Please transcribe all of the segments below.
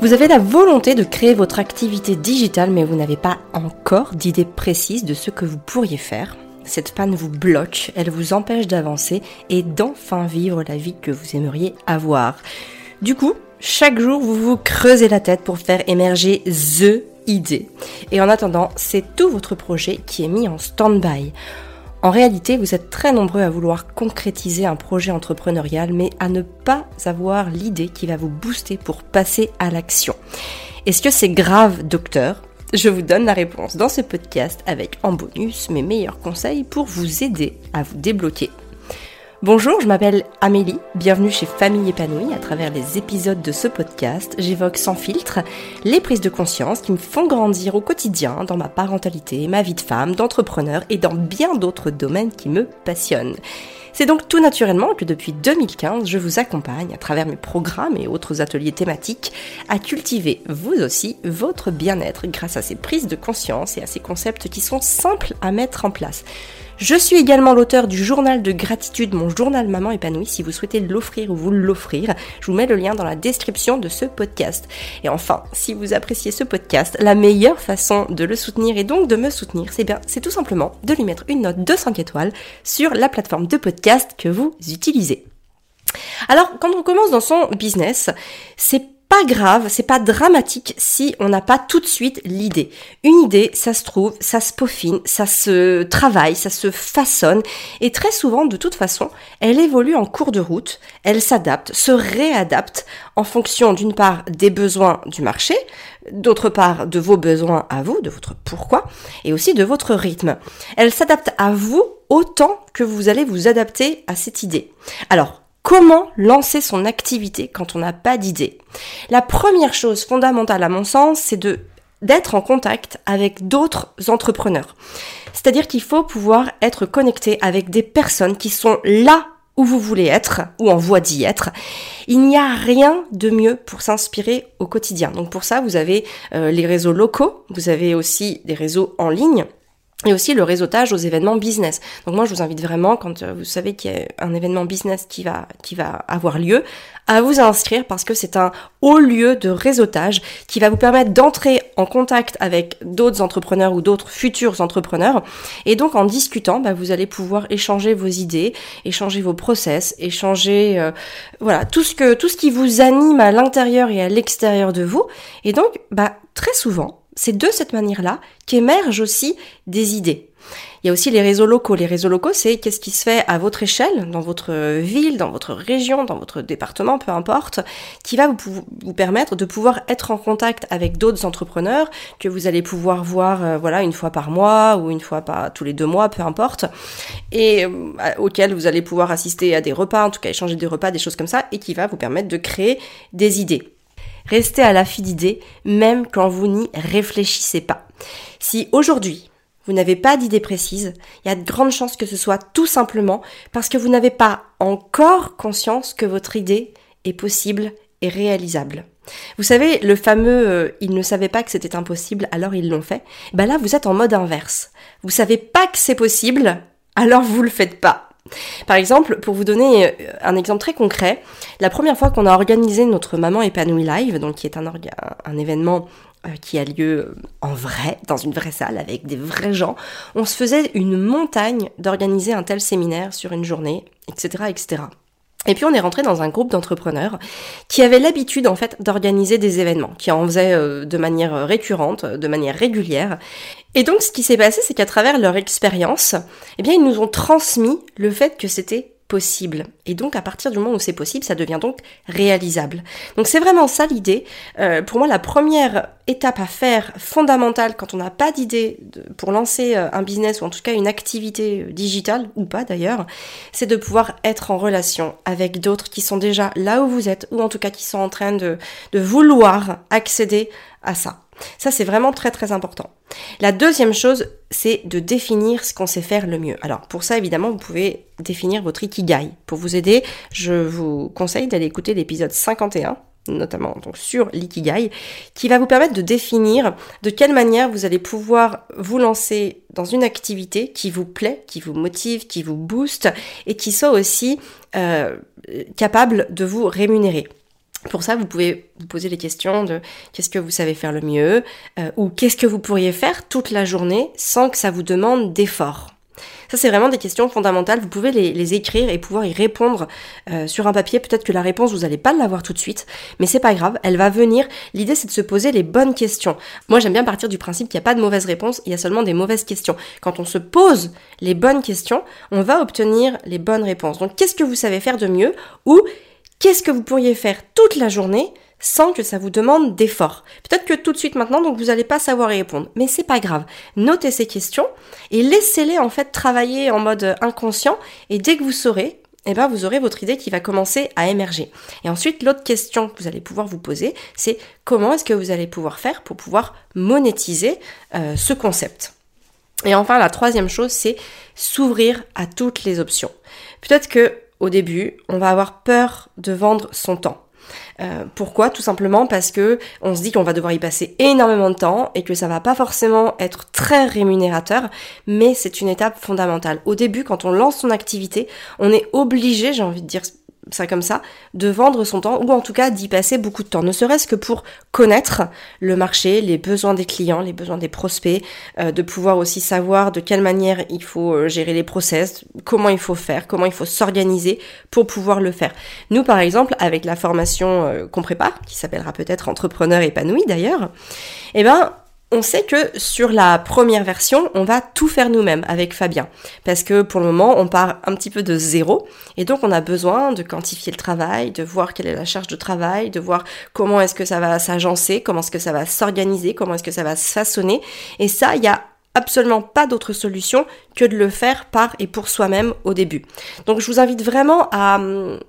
Vous avez la volonté de créer votre activité digitale, mais vous n'avez pas encore d'idée précise de ce que vous pourriez faire. Cette panne vous bloque, elle vous empêche d'avancer et d'enfin vivre la vie que vous aimeriez avoir. Du coup, chaque jour, vous vous creusez la tête pour faire émerger THE idée. Et en attendant, c'est tout votre projet qui est mis en stand-by. En réalité, vous êtes très nombreux à vouloir concrétiser un projet entrepreneurial, mais à ne pas avoir l'idée qui va vous booster pour passer à l'action. Est-ce que c'est grave, docteur? Je vous donne la réponse dans ce podcast avec en bonus mes meilleurs conseils pour vous aider à vous débloquer Bonjour, je m'appelle Amélie, bienvenue chez Famille épanouie. À travers les épisodes de ce podcast, j'évoque sans filtre les prises de conscience qui me font grandir au quotidien dans ma parentalité, ma vie de femme, d'entrepreneur et dans bien d'autres domaines qui me passionnent. C'est donc tout naturellement que depuis 2015, je vous accompagne à travers mes programmes et autres ateliers thématiques à cultiver vous aussi votre bien-être grâce à ces prises de conscience et à ces concepts qui sont simples à mettre en place. Je suis également l'auteur du journal de gratitude, mon journal Maman épanouie. Si vous souhaitez l'offrir ou vous l'offrir, je vous mets le lien dans la description de ce podcast. Et enfin, si vous appréciez ce podcast, la meilleure façon de le soutenir et donc de me soutenir, c'est bien, c'est tout simplement de lui mettre une note de 5 étoiles sur la plateforme de podcast que vous utilisez. Alors, quand on commence dans son business, c'est pas grave, c'est pas dramatique si on n'a pas tout de suite l'idée. Une idée, ça se trouve, ça se peaufine, ça se travaille, ça se façonne et très souvent de toute façon, elle évolue en cours de route, elle s'adapte, se réadapte en fonction d'une part des besoins du marché, d'autre part de vos besoins à vous, de votre pourquoi et aussi de votre rythme. Elle s'adapte à vous autant que vous allez vous adapter à cette idée. Alors, Comment lancer son activité quand on n'a pas d'idée La première chose fondamentale à mon sens, c'est de d'être en contact avec d'autres entrepreneurs. C'est-à-dire qu'il faut pouvoir être connecté avec des personnes qui sont là où vous voulez être ou en voie d'y être. Il n'y a rien de mieux pour s'inspirer au quotidien. Donc pour ça, vous avez euh, les réseaux locaux, vous avez aussi des réseaux en ligne et aussi le réseautage aux événements business. Donc moi je vous invite vraiment quand euh, vous savez qu'il y a un événement business qui va qui va avoir lieu à vous inscrire parce que c'est un haut lieu de réseautage qui va vous permettre d'entrer en contact avec d'autres entrepreneurs ou d'autres futurs entrepreneurs et donc en discutant bah, vous allez pouvoir échanger vos idées, échanger vos process, échanger euh, voilà tout ce que tout ce qui vous anime à l'intérieur et à l'extérieur de vous et donc bah très souvent c'est de cette manière-là qu'émergent aussi des idées. Il y a aussi les réseaux locaux. Les réseaux locaux, c'est qu'est-ce qui se fait à votre échelle, dans votre ville, dans votre région, dans votre département, peu importe, qui va vous, permettre de pouvoir être en contact avec d'autres entrepreneurs que vous allez pouvoir voir, euh, voilà, une fois par mois ou une fois par tous les deux mois, peu importe, et euh, auxquels vous allez pouvoir assister à des repas, en tout cas échanger des repas, des choses comme ça, et qui va vous permettre de créer des idées. Restez à l'affût d'idées, même quand vous n'y réfléchissez pas. Si aujourd'hui, vous n'avez pas d'idée précise, il y a de grandes chances que ce soit tout simplement parce que vous n'avez pas encore conscience que votre idée est possible et réalisable. Vous savez, le fameux euh, ils ne savaient pas que c'était impossible, alors ils l'ont fait. Ben là, vous êtes en mode inverse. Vous savez pas que c'est possible, alors vous le faites pas. Par exemple, pour vous donner euh, un exemple très concret, la première fois qu'on a organisé notre Maman épanouie live, donc qui est un, événement euh, qui a lieu euh, en vrai, dans une vraie salle, avec des vrais gens, on se faisait une montagne d'organiser un tel séminaire sur une journée, etc., etc. Et puis on est rentré dans un groupe d'entrepreneurs qui avaient l'habitude en fait d'organiser des événements, qui en faisaient euh, de manière récurrente, de manière régulière. Et donc ce qui s'est passé, c'est qu'à travers leur expérience, eh bien ils nous ont transmis le fait que c'était possible. Et donc à partir du moment où c'est possible, ça devient donc réalisable. Donc c'est vraiment ça l'idée. Euh, pour moi, la première étape à faire fondamentale quand on n'a pas d'idée pour lancer euh, un business ou en tout cas une activité euh, digitale ou pas d'ailleurs, c'est de pouvoir être en relation avec d'autres qui sont déjà là où vous êtes ou en tout cas qui sont en train de, de vouloir accéder à ça. Ça, c'est vraiment très très important. La deuxième chose, c'est de définir ce qu'on sait faire le mieux. Alors, pour ça, évidemment, vous pouvez définir votre ikigai. Pour vous aider, je vous conseille d'aller écouter l'épisode 51 notamment sur l'ikigai, qui va vous permettre de définir de quelle manière vous allez pouvoir vous lancer dans une activité qui vous plaît, qui vous motive, qui vous booste et qui soit aussi euh, capable de vous rémunérer. Pour ça, vous pouvez vous poser les questions de qu'est-ce que vous savez faire le mieux euh, ou qu'est-ce que vous pourriez faire toute la journée sans que ça vous demande d'effort. Ça, c'est vraiment des questions fondamentales. Vous pouvez les, écrire et pouvoir y répondre euh, sur un papier. Peut-être que la réponse, vous n'allez pas l'avoir tout de suite, mais c'est pas grave, elle va venir. L'idée, c'est de se poser les bonnes questions. Moi, j'aime bien partir du principe qu'il n'y a pas de mauvaises réponses, il y a seulement des mauvaises questions. Quand on se pose les bonnes questions, on va obtenir les bonnes réponses. Donc, qu'est-ce que vous savez faire de mieux ou qu'est-ce que vous pourriez faire toute la journée sans que ça vous demande d'effort? Peut-être que tout de suite maintenant, donc vous n'allez pas savoir y répondre, mais c'est pas grave. Notez ces questions et laissez-les en fait travailler en mode inconscient et dès que vous saurez, eh ben vous aurez votre idée qui va commencer à émerger. Et ensuite, l'autre question que vous allez pouvoir vous poser, c'est comment est-ce que vous allez pouvoir faire pour pouvoir monétiser euh, ce concept? Et enfin, la troisième chose, c'est s'ouvrir à toutes les options. Peut-être que au début, on va avoir peur de vendre son temps. Euh, pourquoi? Tout simplement parce que on se dit qu'on va devoir y passer énormément de temps et que ça va pas forcément être très rémunérateur, mais c'est une étape fondamentale. Au début, quand on lance son activité, on est obligé, j'ai envie de dire ça comme ça, de vendre son temps ou en tout cas d'y passer beaucoup de temps, ne serait-ce que pour connaître le marché, les besoins des clients, les besoins des prospects, euh, de pouvoir aussi savoir de quelle manière il faut euh, gérer les process, comment il faut faire, comment il faut s'organiser pour pouvoir le faire. Nous par exemple, avec la formation euh, qu'on prépare, qui s'appellera peut-être entrepreneur épanoui d'ailleurs, eh ben on sait que sur la première version, on va tout faire nous-mêmes avec Fabien. Parce que pour le moment, on part un petit peu de zéro. Et donc, on a besoin de quantifier le travail, de voir quelle est la charge de travail, de voir comment est-ce que ça va s'agencer, comment est-ce que ça va s'organiser, comment est-ce que ça va se façonner. Et ça, il y a absolument pas d'autre solution que de le faire par et pour soi-même au début. Donc, je vous invite vraiment à hum,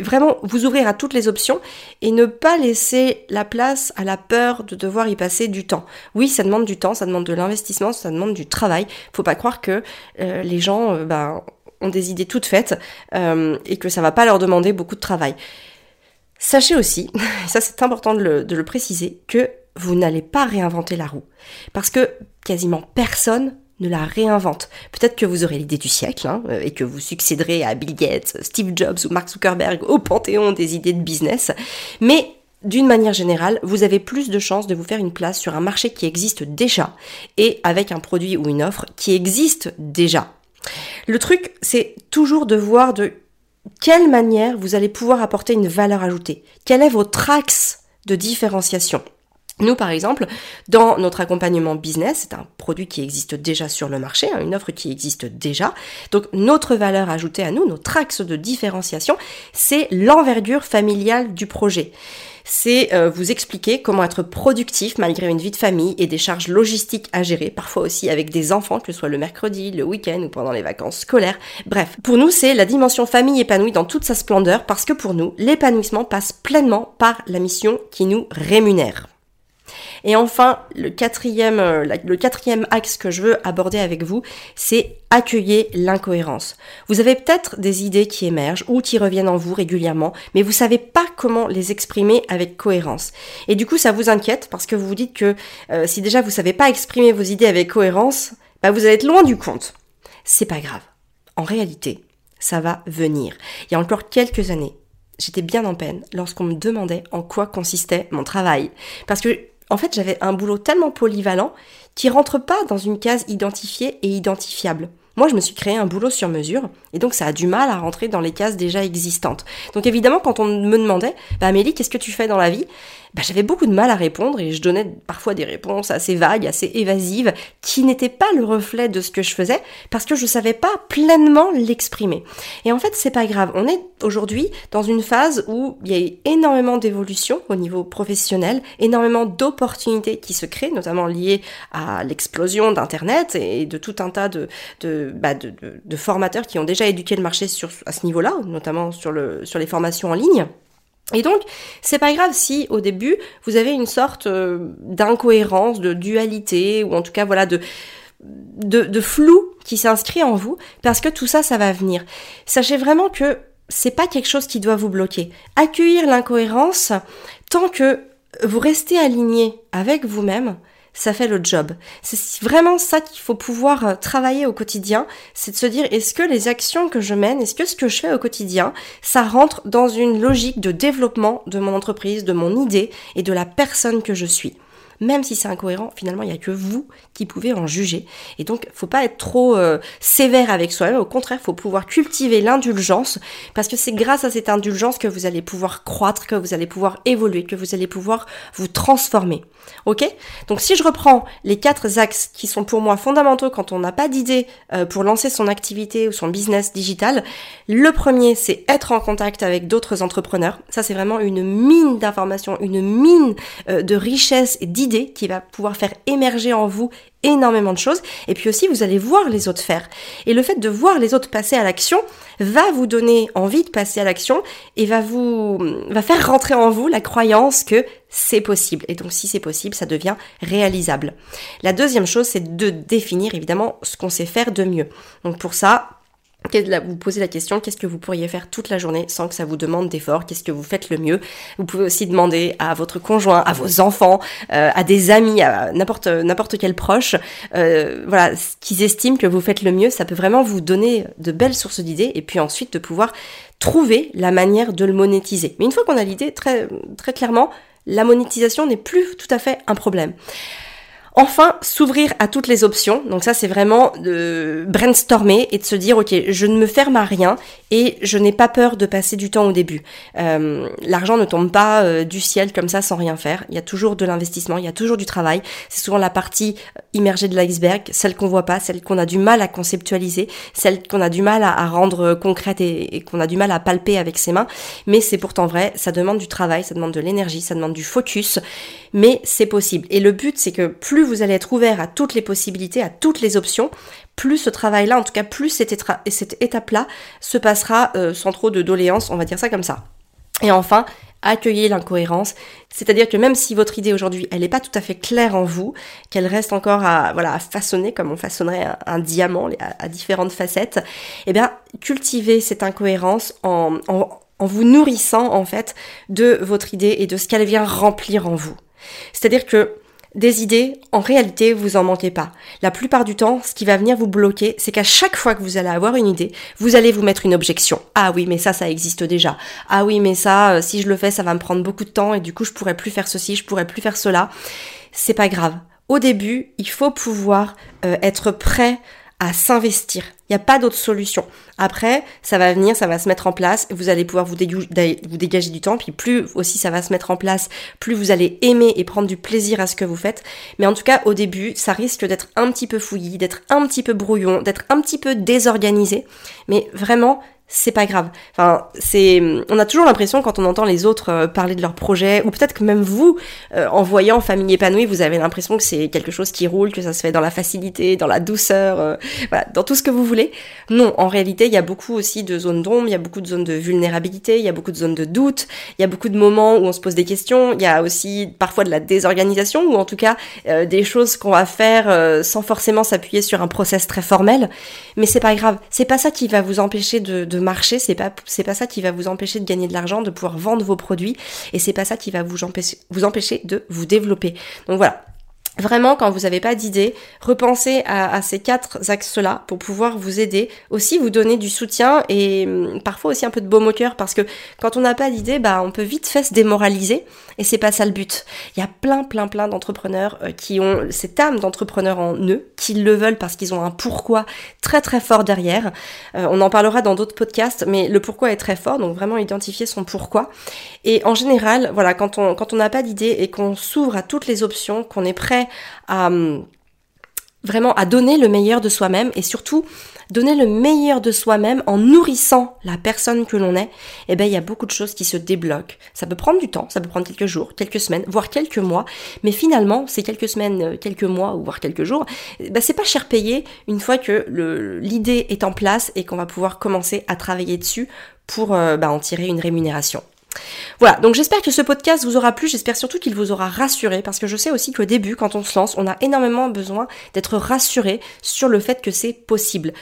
vraiment vous ouvrir à toutes les options et ne pas laisser la place à la peur de devoir y passer du temps. Oui, ça demande du temps, ça demande de l'investissement, ça demande du travail. Faut pas croire que euh, les gens euh, ben, ont des idées toutes faites euh, et que ça va pas leur demander beaucoup de travail. Sachez aussi, ça c'est important de le préciser, que vous n'allez pas réinventer la roue. Parce que quasiment personne la réinvente. Peut-être que vous aurez l'idée du siècle hein, et que vous succéderez à Bill Gates, Steve Jobs ou Mark Zuckerberg au panthéon des idées de business, mais d'une manière générale, vous avez plus de chances de vous faire une place sur un marché qui existe déjà et avec un produit ou une offre qui existe déjà. Le truc, c'est toujours de voir de quelle manière vous allez pouvoir apporter une valeur ajoutée. Quel est votre axe de différenciation? Nous, par exemple, dans notre accompagnement business, c'est un produit qui existe déjà sur le marché, hein, une offre qui existe déjà. Donc, notre valeur ajoutée à nous, notre axe de différenciation, c'est l'envergure familiale du projet. C'est euh, vous expliquer comment être productif malgré une vie de famille et des charges logistiques à gérer, parfois aussi avec des enfants, que ce soit le mercredi, le week-end ou pendant les vacances scolaires. Bref, pour nous, c'est la dimension famille épanouie dans toute sa splendeur parce que pour nous, l'épanouissement passe pleinement par la mission qui nous rémunère. Et enfin, le quatrième, euh, le quatrième axe que je veux aborder avec vous, c'est accueillir l'incohérence. Vous avez peut-être des idées qui émergent ou qui reviennent en vous régulièrement, mais vous savez pas comment les exprimer avec cohérence. Et du coup, ça vous inquiète parce que vous vous dites que euh, si déjà vous savez pas exprimer vos idées avec cohérence, bah vous allez être loin du compte. C'est pas grave. En réalité, ça va venir. Il y a encore quelques années, j'étais bien en peine lorsqu'on me demandait en quoi consistait mon travail. Parce que en fait, j'avais un boulot tellement polyvalent qui rentre pas dans une case identifiée et identifiable. Moi, je me suis créé un boulot sur mesure, et donc ça a du mal à rentrer dans les cases déjà existantes. Donc évidemment, quand on me demandait, bah Amélie, qu'est-ce que tu fais dans la vie? Bah, j'avais beaucoup de mal à répondre et je donnais parfois des réponses assez vagues, assez évasives, qui n'étaient pas le reflet de ce que je faisais parce que je savais pas pleinement l'exprimer. Et en fait, c'est pas grave. On est aujourd'hui dans une phase où il y a énormément d'évolution au niveau professionnel, énormément d'opportunités qui se créent, notamment liées à l'explosion d'Internet et de tout un tas de, de, bah de, de, formateurs qui ont déjà éduqué le marché sur, à ce niveau-là, notamment sur, le, sur les formations en ligne. Et donc, c'est pas grave si au début vous avez une sorte euh, d'incohérence, de dualité, ou en tout cas voilà de, de, de flou qui s'inscrit en vous, parce que tout ça, ça va venir. Sachez vraiment que c'est pas quelque chose qui doit vous bloquer. Accueillir l'incohérence, tant que vous restez aligné avec vous-même, ça fait le job. C'est vraiment ça qu'il faut pouvoir euh, travailler au quotidien, c'est de se dire est-ce que les actions que je mène, est-ce que ce que je fais au quotidien, ça rentre dans une logique de développement de mon entreprise, de mon idée et de la personne que je suis? Même si c'est incohérent, finalement, il n'y a que vous qui pouvez en juger. Et donc, faut pas être trop euh, sévère avec soi-même. Au contraire, faut pouvoir cultiver l'indulgence, parce que c'est grâce à cette indulgence que vous allez pouvoir croître, que vous allez pouvoir évoluer, que vous allez pouvoir vous transformer. Ok? Donc, si je reprends les quatre axes qui sont pour moi fondamentaux quand on n'a pas d'idée euh, pour lancer son activité ou son business digital, le premier, c'est être en contact avec d'autres entrepreneurs. Ça, c'est vraiment une mine d'informations, une mine euh, de richesse et d'idées qui va pouvoir faire émerger en vous énormément de choses. Et puis aussi, vous allez voir les autres faire. Et le fait de voir les autres passer à l'action va vous donner envie de passer à l'action et va vous, va faire rentrer en vous la croyance que c'est possible. Et donc, si c'est possible, ça devient réalisable. La deuxième chose, c'est de définir évidemment ce qu'on sait faire de mieux. Donc, pour ça, vous posez la question qu'est-ce que vous pourriez faire toute la journée sans que ça vous demande d'effort? Qu'est-ce que vous faites le mieux? Vous pouvez aussi demander à votre conjoint, à vos enfants, euh, à des amis, à n'importe n'importe quel proche, euh, voilà, ce qu'ils estiment que vous faites le mieux. Ça peut vraiment vous donner de belles sources d'idées et puis ensuite de pouvoir trouver la manière de le monétiser. Mais une fois qu'on a l'idée, très très clairement, la monétisation n'est plus tout à fait un problème. Enfin, s'ouvrir à toutes les options. Donc ça, c'est vraiment de brainstormer et de se dire, ok, je ne me ferme à rien et je n'ai pas peur de passer du temps au début. Euh, L'argent ne tombe pas euh, du ciel comme ça sans rien faire. Il y a toujours de l'investissement, il y a toujours du travail. C'est souvent la partie euh, immergée de l'iceberg, celle qu'on voit pas, celle qu'on a du mal à conceptualiser, celle qu'on a du mal à, rendre concrète et qu'on a du mal à palper avec ses mains. Mais c'est pourtant vrai, ça demande du travail, ça demande de l'énergie, ça demande du focus, mais c'est possible. Et le but, c'est que plus vous allez être ouvert à toutes les possibilités, à toutes les options, plus ce travail-là, en tout cas plus cette, étape-là se passera euh, sans trop de doléances, on va dire ça comme ça. Et enfin, accueillez l'incohérence, c'est-à-dire que même si votre idée aujourd'hui, elle n'est pas tout à fait claire en vous, qu'elle reste encore à, voilà, façonner comme on façonnerait un, diamant à, différentes facettes, eh bien, cultivez cette incohérence en, en vous nourrissant en fait de votre idée et de ce qu'elle vient remplir en vous. C'est-à-dire que des idées, en réalité, vous en manquez pas. La plupart du temps, ce qui va venir vous bloquer, c'est qu'à chaque fois que vous allez avoir une idée, vous allez vous mettre une objection. Ah oui, mais ça, ça existe déjà. Ah oui, mais ça, euh, si je le fais, ça va me prendre beaucoup de temps et du coup, je pourrais plus faire ceci, je pourrais plus faire cela. C'est pas grave. Au début, il faut pouvoir euh, être prêt à s'investir. Il n'y a pas d'autre solution. Après, ça va venir, ça va se mettre en place, vous allez pouvoir vous, dégager du temps, puis plus aussi ça va se mettre en place, plus vous allez aimer et prendre du plaisir à ce que vous faites. Mais en tout cas, au début, ça risque d'être un petit peu fouillis, d'être un petit peu brouillon, d'être un petit peu désorganisé. Mais vraiment, c'est pas grave. Enfin, c'est, on a toujours l'impression quand on entend les autres euh, parler de leurs projets, ou peut-être que même vous, euh, en voyant famille épanouie, vous avez l'impression que c'est quelque chose qui roule, que ça se fait dans la facilité, dans la douceur, euh, dans tout ce que vous voulez. Non, en réalité, il y a beaucoup aussi de zones d'ombre, il y a beaucoup de zones de vulnérabilité, il y a beaucoup de zones de doute, il y a beaucoup de moments où on se pose des questions, il y a aussi parfois de la désorganisation, ou en tout cas des choses qu'on va faire sans forcément s'appuyer sur un process très formel. Mais c'est pas grave, c'est pas ça qui va vous empêcher de marcher, c'est pas c'est pas ça qui va vous empêcher de gagner de l'argent, de pouvoir vendre vos produits, et c'est pas ça qui va vous empêcher, vous empêcher de vous développer. Donc voilà, Vraiment, quand vous n'avez pas d'idée, repensez à, ces quatre axes-là pour pouvoir vous aider, aussi vous donner du soutien et hum, parfois aussi un peu de baume au cœur parce que quand on n'a pas d'idée, bah on peut vite fait se démoraliser et c'est pas ça le but. Il y a plein, plein, plein d'entrepreneurs euh, qui ont cette âme d'entrepreneur en eux, qui le veulent parce qu'ils ont un pourquoi très très fort derrière. Euh, on en parlera dans d'autres podcasts, mais le pourquoi est très fort, donc vraiment identifier son pourquoi. Et en général, voilà, quand on quand on n'a pas d'idée et qu'on s'ouvre à toutes les options, qu'on est prêt à vraiment à donner le meilleur de soi-même et surtout donner le meilleur de soi-même en nourrissant la personne que l'on est, eh ben il y a beaucoup de choses qui se débloquent. Ça peut prendre du temps, ça peut prendre quelques jours, quelques semaines, voire quelques mois, mais finalement ces quelques semaines, euh, quelques mois ou voire quelques jours, eh ben c'est pas cher payé une fois que l'idée est en place et qu'on va pouvoir commencer à travailler dessus pour euh, bah, en tirer une rémunération. Voilà, donc j'espère que ce podcast vous aura plu, j'espère surtout qu'il vous aura rassuré, parce que je sais aussi qu'au début, quand on se lance, on a énormément besoin d'être rassuré sur le fait que c'est possible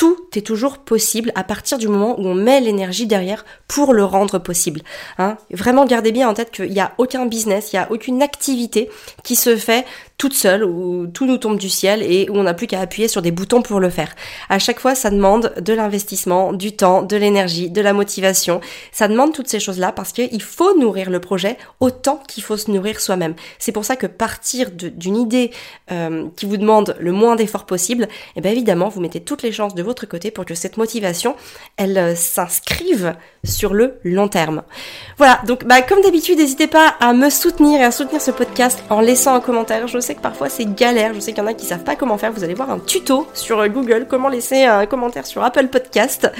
tout est toujours possible à partir du moment où on met l'énergie derrière pour le rendre possible. Hein. Vraiment, gardez bien en tête qu'il n'y a aucun business, il n'y a aucune activité qui se fait toute seule, où tout nous tombe du ciel et où on n'a plus qu'à appuyer sur des boutons pour le faire. À chaque fois, ça demande de l'investissement, du temps, de l'énergie, de la motivation. Ça demande toutes ces choses-là parce qu'il faut nourrir le projet autant qu'il faut se nourrir soi-même. C'est pour ça que partir d'une idée euh, qui vous demande le moins d'efforts possible, eh bien évidemment, vous mettez toutes les chances de votre côté pour que cette motivation, elle euh, s'inscrive sur le long terme. Voilà, donc bah, comme d'habitude, n'hésitez pas à me soutenir et à soutenir ce podcast en laissant un commentaire. Je que parfois c'est galère, je sais qu'il y en a qui savent pas comment faire. Vous allez voir un tuto sur Google, comment laisser un commentaire sur Apple Podcast.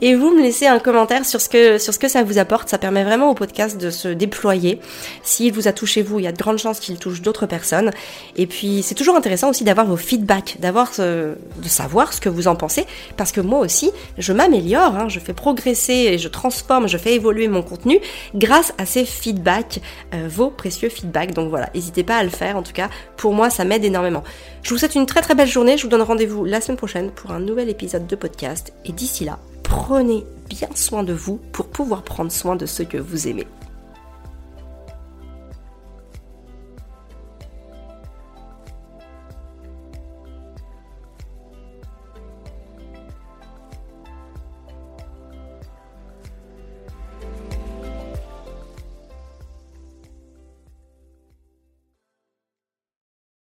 Et vous me laissez un commentaire sur ce que, sur ce que ça vous apporte. Ça permet vraiment au podcast de se déployer. S'il vous a touché vous, il y a de grandes chances qu'il touche d'autres personnes. Et puis c'est toujours intéressant aussi d'avoir vos feedbacks, d'avoir de savoir ce que vous en pensez. Parce que moi aussi, je m'améliore, hein, je fais progresser et je transforme, je fais évoluer mon contenu grâce à ces feedbacks, euh, vos précieux feedbacks. Donc voilà, n'hésitez pas à le faire. En tout cas, pour moi, ça m'aide énormément. Je vous souhaite une très très belle journée. Je vous donne rendez-vous la semaine prochaine pour un nouvel épisode de podcast. Et d'ici là, prenez bien soin de vous pour pouvoir prendre soin de ceux que vous aimez.